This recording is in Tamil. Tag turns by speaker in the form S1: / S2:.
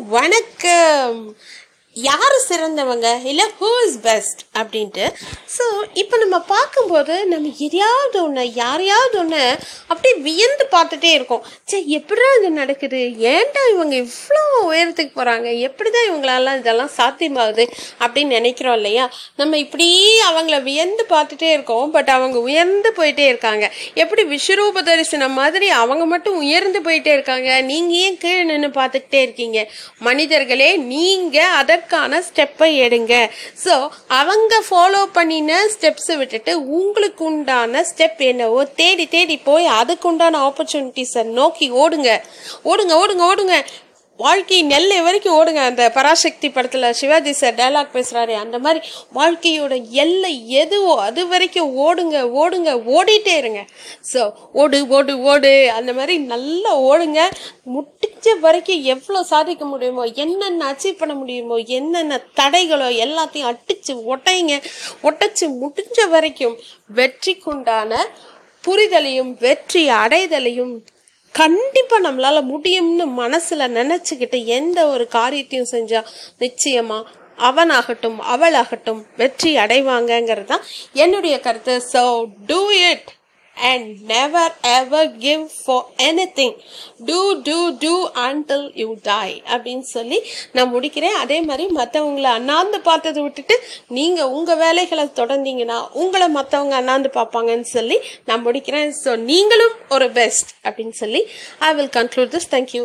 S1: வணக்கம். யார் சிறந்தவங்க? இல்லை ஹூ இஸ் பெஸ்ட் அப்படின்ட்டு. ஸோ இப்போ நம்ம பார்க்கும்போது நம்ம எதையாவது ஒன்று யாரையாவது ஒன்று அப்படியே வியந்து பார்த்துட்டே இருக்கோம். சரி எப்படிடா இது நடக்குது? ஏன்டா இவங்க இவ்வளோ உயரத்துக்கு போகிறாங்க எப்படி தான் இவங்களால இதெல்லாம் சாத்தியமாகுது அப்படின்னு நினைக்கிறோம் இல்லையா? நம்ம இப்படியே அவங்கள வியந்து பார்த்துட்டே இருக்கோம். பட் அவங்க உயர்ந்து போயிட்டே இருக்காங்க. எப்படி விஸ்வரூப தரிசனம் மாதிரி அவங்க மட்டும் உயர்ந்து போயிட்டே இருக்காங்க? நீங்கள் ஏன் கீழே நின்று பார்த்துக்கிட்டே இருக்கீங்க? மனிதர்களே நீங்கள் அதற்கான ஸ்டெப்பை எடுங்க. ஸோ அவங்க ஃபாலோ பண்ணின ஸ்டெப்ஸை விட்டுட்டு உங்களுக்கு உண்டான ஸ்டெப் என்னவோ தேடி தேடி போய் அதுக்கு உண்டான ஆப்பர்ச்சுனிட்டிஸை நோக்கி ஓடுங்க. ஓடுங்க ஓடுங்க ஓடுங்க. வாழ்க்கை நெல்லை வரைக்கும் ஓடுங்க. அந்த பராசக்தி படத்தில் சிவாஜி சார் டைலாக் பேசுகிறாரு அந்த மாதிரி வாழ்க்கையோட எல்லை எதுவோ அது வரைக்கும் ஓடுங்க ஓடுங்க ஓடிட்டே இருங்க. ஸோ ஓடு ஓடு ஓடு அந்த மாதிரி நல்லா ஓடுங்க. முடிஞ்ச வரைக்கும் எவ்வளோ சாதிக்க முடியுமோ என்னென்ன அச்சீவ் பண்ண முடியுமோ என்னென்ன தடைகளோ எல்லாத்தையும் அட்டிச்சு ஒட்டைங்க. ஒட்டச்சு முடிஞ்ச வரைக்கும் வெற்றிக்குண்டான புரிதலையும் வெற்றி அடைதலையும் கண்டிப்பாக நம்மளால் முடியும்னு மனசில் நினச்சிக்கிட்டு எந்த ஒரு காரியத்தையும் செஞ்சால் நிச்சயமாக அவனாகட்டும் அவளாகட்டும் வெற்றி அடைவாங்கங்கிறது தான் என்னுடைய கருத்து. So do it and never ever give for anything do do do until you die அப்படின்னு சொல்லி நான் முடிக்கிறேன். அதே மாதிரி மற்றவங்கள அண்ணாந்து பார்த்ததை விட்டுட்டு நீங்கள் உங்கள் வேலைகளை தொடர்ந்தீங்கன்னா உங்களை மற்றவங்க அண்ணாந்து பார்ப்பாங்கன்னு சொல்லி நான் முடிக்கிறேன். ஸோ நீங்களும் ஒரு பெஸ்ட் அப்படின்னு சொல்லி I will conclude this thank you